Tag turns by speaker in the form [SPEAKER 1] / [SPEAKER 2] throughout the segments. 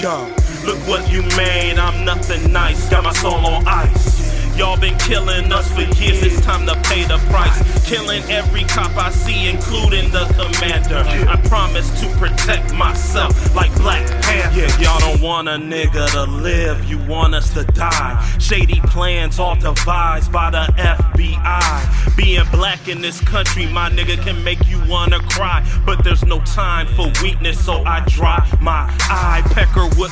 [SPEAKER 1] Yo, look what you made, I'm nothing nice. Got my soul on ice. Y'all been killing us for years, it's time to pay the price. Killing every cop I see, including the commander. I promise to protect myself like Black Panther. Yeah, y'all don't want a nigga to live, you want us to die. Shady plans all devised by the FBI. Being black in this country, my nigga can make you wanna cry. But there's no time for weakness, so I dry my.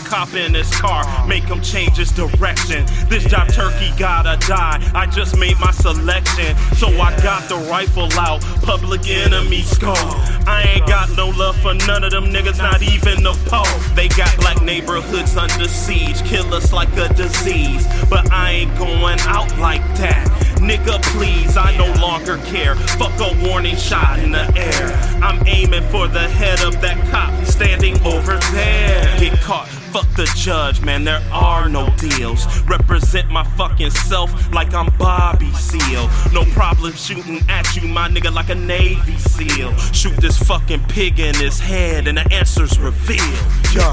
[SPEAKER 1] Cop in his car, make him change his direction. This job turkey gotta die. I just made my selection, so I got the rifle out. Public enemy skull. I ain't got no love for none of them niggas, not even the Pope. They got black neighborhoods under siege, kill us like a disease. But I ain't going out like that. Nigga, please, I no longer care. Fuck a warning shot in the air. I'm aiming for the head of that cop caught, fuck the judge, man, there are no deals. Represent my fucking self like I'm Bobby Seale. No problem shooting at you, my nigga, like a Navy SEAL. Shoot this fucking pig in his head and the answer's revealed. Yo,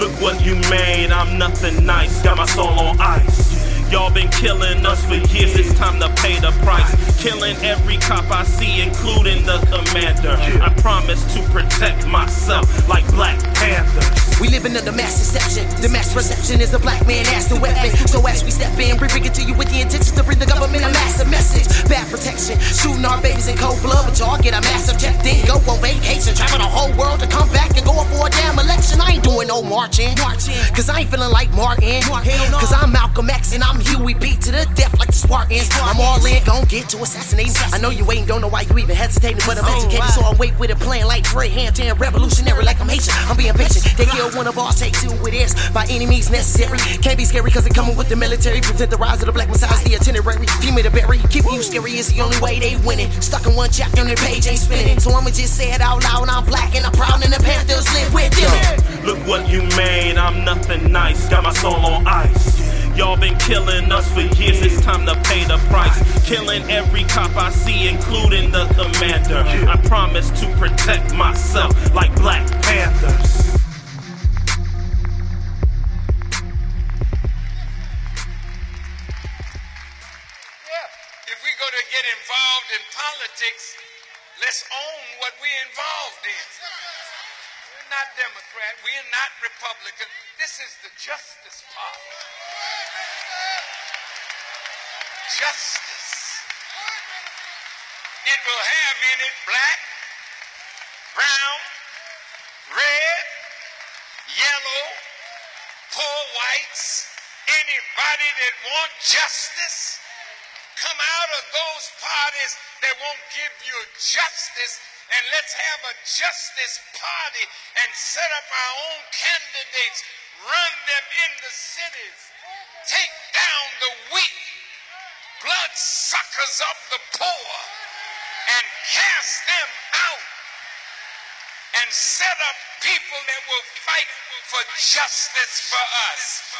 [SPEAKER 1] look what you made, I'm nothing nice. Got my soul on ice. Y'all been killing us for years, it's time to pay the price. Killing every cop I see, including the commander. I promise to protect myself like Black Panthers.
[SPEAKER 2] We live under the mass deception. The mass perception is a black man as the weapon. So as we step in, we bring it to you with the intention to bring the government a massive message. Bad protection, shooting our babies in cold blood, but y'all get a massive check. Then go on vacation, travel the whole world to come back and go for a damn election. I ain't no marching, cause I ain't feeling like Martin. Cause I'm Malcolm X and I'm Huey P to the death like the Spartans. I'm all in, gon' get to assassinating. I know you ain't, don't know why you even hesitating, but I'm oh, educated, so I wait with a plan like Fred Hampton, revolutionary like I'm Haitian. I'm being patient. They kill one of us, take two with theirs by any means necessary. Can't be scary cause they coming with the military. Prevent the rise of the black messiah's the itinerary. Female to bury, keep you scary is the only way they winning. Stuck in one chapter on the page ain't spinning. So I'ma just say it out loud. I'm black and I'm proud and the Panthers live with them.
[SPEAKER 1] Look what you made, I'm nothing nice. Got my soul on ice. Y'all been killing us for years, it's time to pay the price. Killing every cop I see, including the commander. I promise to protect myself like Black Panthers.
[SPEAKER 3] Yeah. If we're going to get involved in politics, let's own what we're involved in. We're not Democrat. We're not Republican. This is the Justice Party. Justice. It will have in it black, brown, red, yellow, poor whites, anybody that want justice come out of those parties that won't give you justice and let's have a justice party and set up our own candidates, run them in the cities, take down the weak, bloodsuckers of the poor, and cast them out and set up people that will fight for justice for us.